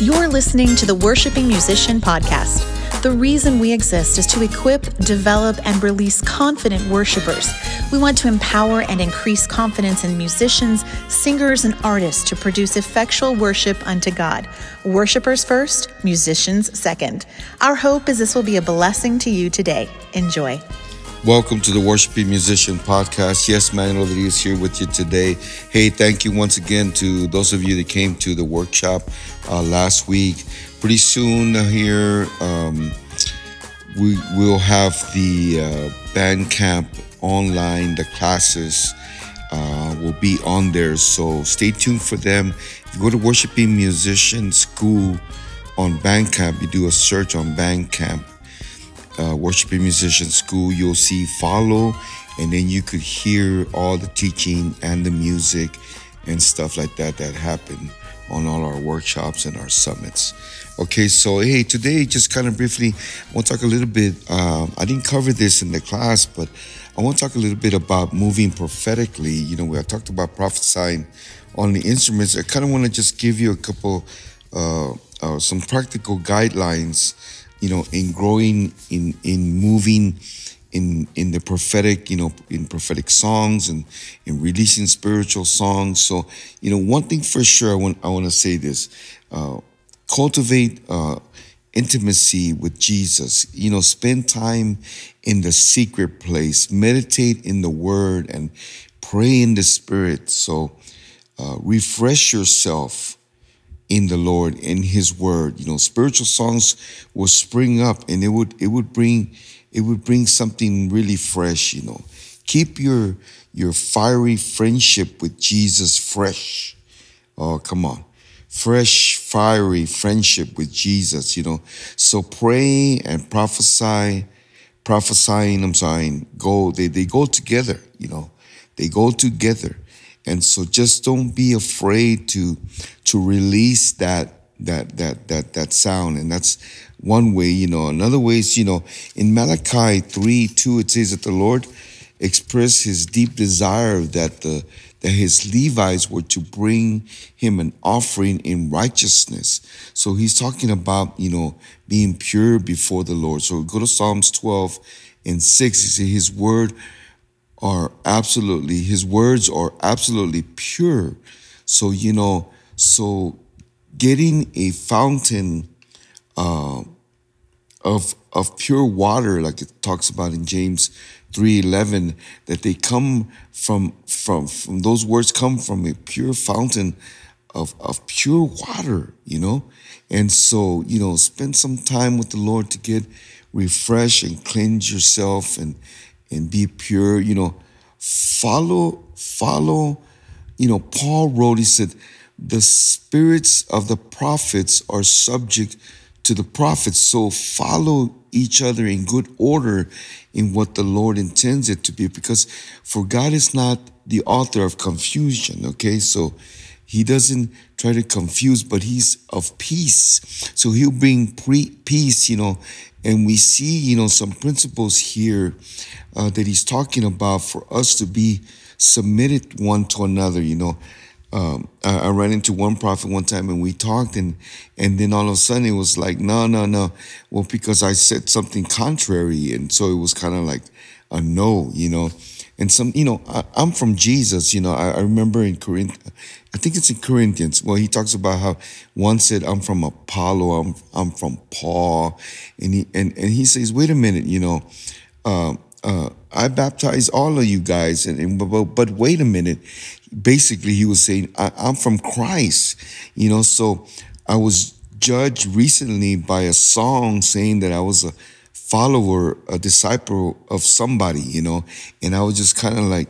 You're listening to the Worshiping Musician Podcast. The reason we exist is to equip, develop, and release confident worshipers. We want to empower and increase confidence in musicians, singers, and artists to produce effectual worship unto God. Worshipers first, musicians second. Our hope is this will be a blessing to you today. Enjoy. Welcome to the Worshiping Musician Podcast. Yes, Manuel is here with you today. Hey, thank you once again to those of you that came to the workshop uh, last week. Pretty soon here, um, we will have the uh, Bandcamp online. The classes uh, will be on there, so stay tuned for them. If you go to Worshiping Musician School on Bandcamp, you do a search on Bandcamp uh, worshiping musician school, you'll see follow, and then you could hear all the teaching and the music and stuff like that that happen on all our workshops and our summits. Okay, so hey, today just kind of briefly, I want to talk a little bit. Um, I didn't cover this in the class, but I want to talk a little bit about moving prophetically. You know, we I talked about prophesying on the instruments. I kind of want to just give you a couple, uh, uh, some practical guidelines you know, in growing, in in moving, in in the prophetic, you know, in prophetic songs and in releasing spiritual songs. So, you know, one thing for sure, I want I want to say this: uh, cultivate uh, intimacy with Jesus. You know, spend time in the secret place, meditate in the Word, and pray in the Spirit. So, uh, refresh yourself in the Lord, in His Word. You know, spiritual songs will spring up, and it would it would bring it would bring something really fresh. You know, keep your your fiery friendship with Jesus fresh. Oh, come on. Fresh, fiery friendship with Jesus, you know. So pray and prophesy, prophesying, I'm sorry, go, they, they go together, you know. They go together. And so just don't be afraid to to release that that that that that sound. And that's one way, you know. Another way is, you know, in Malachi 3, 2, it says that the Lord expressed his deep desire that the that his Levites were to bring him an offering in righteousness. So he's talking about, you know, being pure before the Lord. So go to Psalms 12 and 6. He His word are absolutely, his words are absolutely pure. So, you know, so getting a fountain uh, of, of pure water, like it talks about in James 3.11, that they come from, from, from those words come from a pure fountain of, of pure water, you know? And so, you know, spend some time with the Lord to get refreshed and cleanse yourself and, and be pure. You know, follow, follow. You know, Paul wrote, he said, the spirits of the prophets are subject to the prophets. So follow each other in good order in what the Lord intends it to be, because for God is not the author of confusion. Okay, so he doesn't try to confuse, but he's of peace. So he'll bring pre- peace, you know, and we see, you know, some principles here uh, that he's talking about for us to be submitted one to another. You know, um, I, I, ran into one prophet one time and we talked, and and then all of a sudden it was like, no, no, no. Well, because I said something contrary, and so it was kind of like a no, you know. And some, you know, I, am from Jesus. You know, I, I remember in Corinth, I think it's in Corinthians. Well, he talks about how one said, "I'm from Apollo. I'm I'm from Paul," and he and and he says, "Wait a minute, you know." Uh, uh, I baptize all of you guys, and, and but, but, wait a minute. Basically, he was saying, I, I'm from Christ, you know. So I was judged recently by a song saying that I was a follower, a disciple of somebody, you know, and I was just kind of like,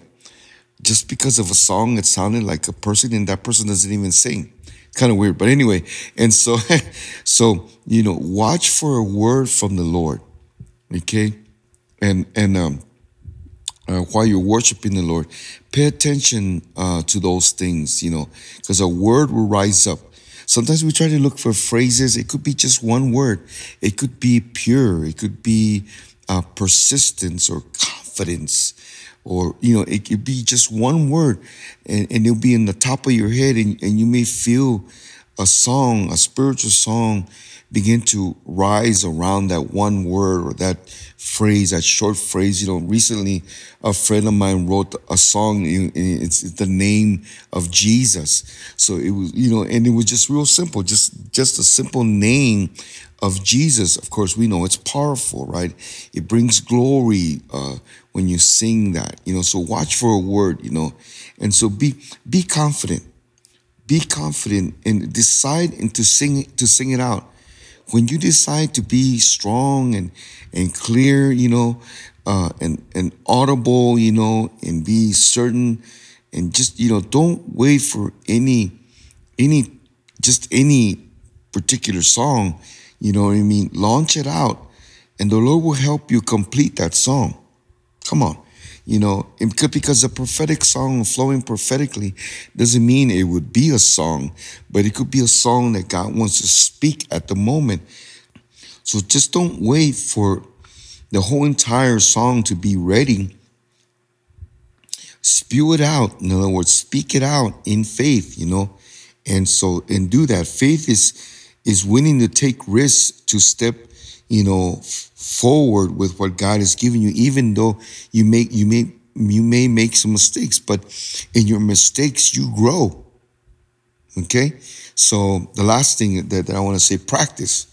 just because of a song, it sounded like a person, and that person doesn't even sing. Kind of weird, but anyway, and so, so you know, watch for a word from the Lord, okay, and and um, uh, while you're worshiping the Lord, pay attention uh, to those things, you know, because a word will rise up. Sometimes we try to look for phrases. It could be just one word. It could be pure. It could be uh, persistence or confidence or you know it could be just one word and, and it'll be in the top of your head and, and you may feel a song, a spiritual song, begin to rise around that one word or that phrase, that short phrase. You know, recently a friend of mine wrote a song. It's the name of Jesus. So it was, you know, and it was just real simple, just just a simple name of Jesus. Of course, we know it's powerful, right? It brings glory uh, when you sing that. You know, so watch for a word. You know, and so be be confident. Be confident and decide and to sing to sing it out when you decide to be strong and and clear, you know, uh, and and audible, you know, and be certain, and just you know, don't wait for any any just any particular song. You know what I mean? Launch it out, and the Lord will help you complete that song. Come on. You know, because a prophetic song flowing prophetically doesn't mean it would be a song, but it could be a song that God wants to speak at the moment. So just don't wait for the whole entire song to be ready. Spew it out. In other words, speak it out in faith, you know. And so, and do that. Faith is is willing to take risks to step you know, forward with what God has given you, even though you make you may you may make some mistakes, but in your mistakes you grow. Okay, so the last thing that, that I want to say, practice.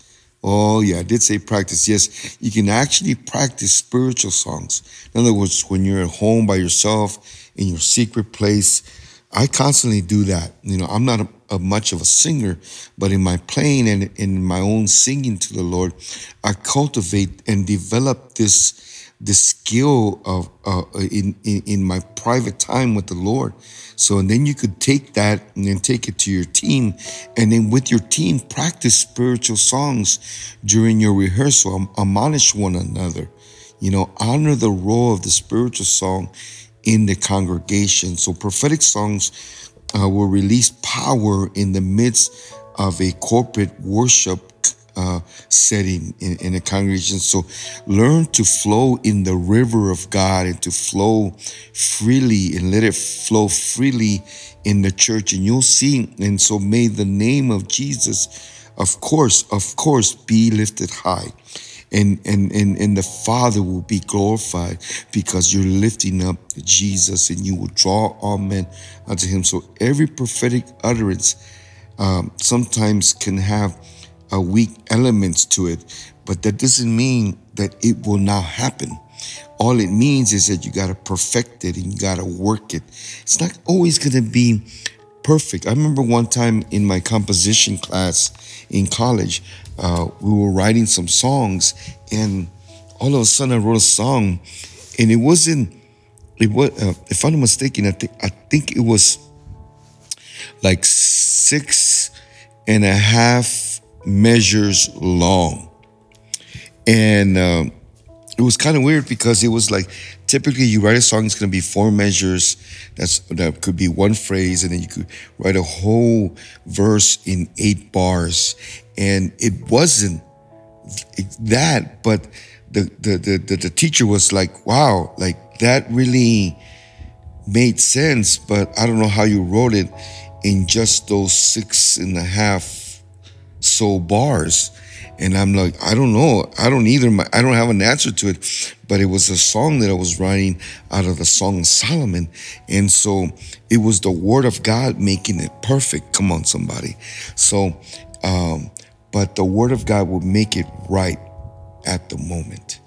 Oh yeah, I did say practice. Yes, you can actually practice spiritual songs. In other words, when you're at home by yourself in your secret place, I constantly do that. You know, I'm not a, a much of a singer, but in my playing and in my own singing to the Lord, I cultivate and develop this this skill of uh, in, in in my private time with the Lord. So and then you could take that and then take it to your team, and then with your team practice spiritual songs during your rehearsal. Admonish one another. You know, honor the role of the spiritual song in the congregation. So prophetic songs uh, will release power in the midst of a corporate worship uh, setting in, in a congregation. So learn to flow in the river of God and to flow freely and let it flow freely in the church. And you'll see. And so may the name of Jesus, of course, of course, be lifted high and, and, and, and the Father will be glorified because you're lifting up Jesus and you will draw all men unto him. So every prophetic utterance um, sometimes can have a weak elements to it, but that doesn't mean that it will not happen. All it means is that you got to perfect it and you got to work it. It's not always going to be perfect. I remember one time in my composition class in college, uh, we were writing some songs, and all of a sudden I wrote a song, and it wasn't. It was, uh, if I'm not mistaken, I think I think it was like six and a half measures long, and um, it was kind of weird because it was like typically you write a song it's going to be four measures that's that could be one phrase and then you could write a whole verse in eight bars. And it wasn't that but the the the, the, the teacher was like wow like that really made sense but i don't know how you wrote it in just those six and a half so bars and I'm like, I don't know. I don't either. I don't have an answer to it. But it was a song that I was writing out of the Song of Solomon. And so it was the word of God making it perfect. Come on, somebody. So, um, but the word of God will make it right at the moment.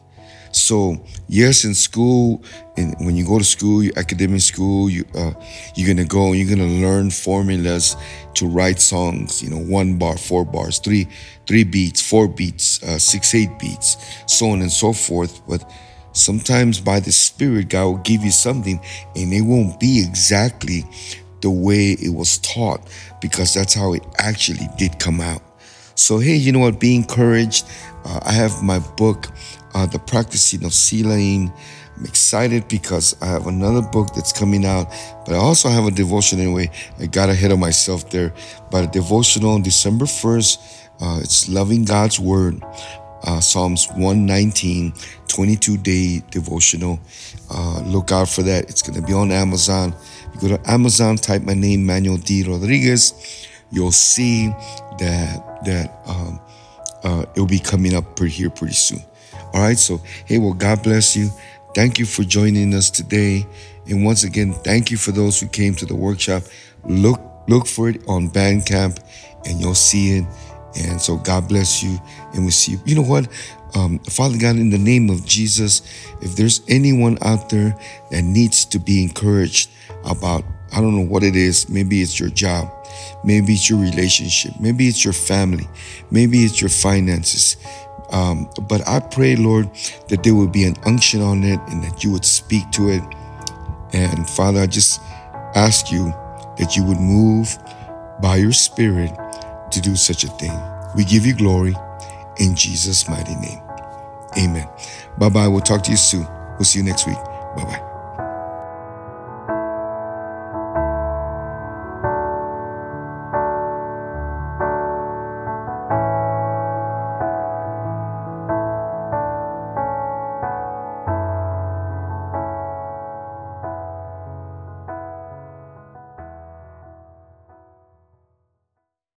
So yes, in school, when you go to school, academic school, you uh, you're gonna go and you're gonna learn formulas to write songs. You know, one bar, four bars, three three beats, four beats, uh, six eight beats, so on and so forth. But sometimes by the Spirit, God will give you something, and it won't be exactly the way it was taught because that's how it actually did come out. So hey, you know what? Be encouraged. Uh, I have my book uh, the practicing of sealing. I'm excited because I have another book that's coming out, but I also have a devotion anyway. I got ahead of myself there. But a devotional on December 1st, uh, it's Loving God's Word, uh, Psalms 119, 22 day devotional. Uh, look out for that. It's going to be on Amazon. You go to Amazon, type my name, Manuel D. Rodriguez. you'll see that that um, uh, it'll be coming up pretty here pretty soon. All right. So hey, well, God bless you. Thank you for joining us today. And once again, thank you for those who came to the workshop. Look look for it on Bandcamp, and you'll see it. And so God bless you, and we see you. You know what? Um, Father God, in the name of Jesus, if there's anyone out there that needs to be encouraged about, I don't know what it is, maybe it's your job, maybe it's your relationship, maybe it's your family, maybe it's your finances. Um, but I pray, Lord, that there would be an unction on it and that you would speak to it. And Father, I just ask you that you would move by your Spirit to do such a thing. We give you glory in Jesus' mighty name. Amen. Bye bye. We'll talk to you soon. We'll see you next week. Bye bye.